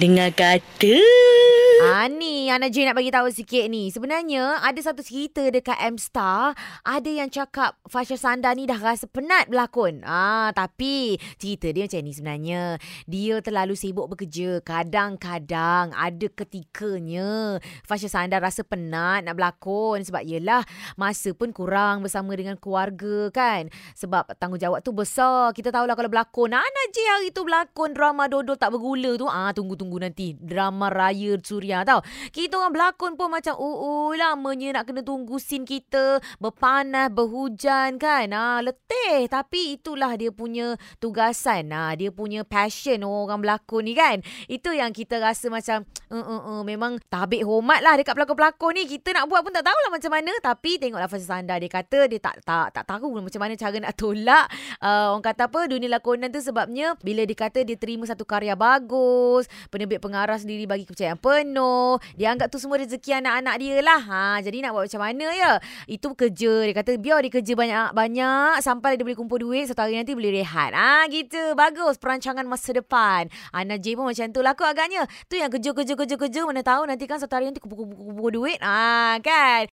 Dengar kata. Ah ni Ana J nak bagi tahu sikit ni. Sebenarnya ada satu cerita dekat M Star, ada yang cakap Fasha Sanda ni dah rasa penat berlakon. Ah tapi cerita dia macam ni sebenarnya. Dia terlalu sibuk bekerja. Kadang-kadang ada ketikanya Fasha Sanda rasa penat nak berlakon sebab yelah masa pun kurang bersama dengan keluarga kan. Sebab tanggungjawab tu besar. Kita tahulah kalau berlakon. Ana J hari tu berlakon drama Dodol tak bergula tu. Ah tunggu-tunggu nanti. Drama Raya Suria Suria tau. Kita orang berlakon pun macam ui lamanya nak kena tunggu scene kita berpanas, berhujan kan. Ha, letih. Tapi itulah dia punya tugasan. Ha, dia punya passion orang berlakon ni kan. Itu yang kita rasa macam uh, uh, uh, memang tabik hormat lah dekat pelakon-pelakon ni. Kita nak buat pun tak tahulah macam mana. Tapi tengoklah Fazil Sanda dia kata dia tak tak tak tahu macam mana cara nak tolak. Uh, orang kata apa dunia lakonan tu sebabnya bila dia kata dia terima satu karya bagus. Penerbit pengarah sendiri bagi kepercayaan penuh penuh. Dia anggap tu semua rezeki anak-anak dia lah. Ha, jadi nak buat macam mana ya? Itu kerja. Dia kata biar dia kerja banyak-banyak sampai dia boleh kumpul duit. Satu hari nanti boleh rehat. Ah ha, gitu. Bagus perancangan masa depan. Anak J pun macam tu lah kot agaknya. Tu yang kerja-kerja-kerja-kerja. Mana tahu nanti kan satu hari nanti kumpul-kumpul duit. Ah ha, kan?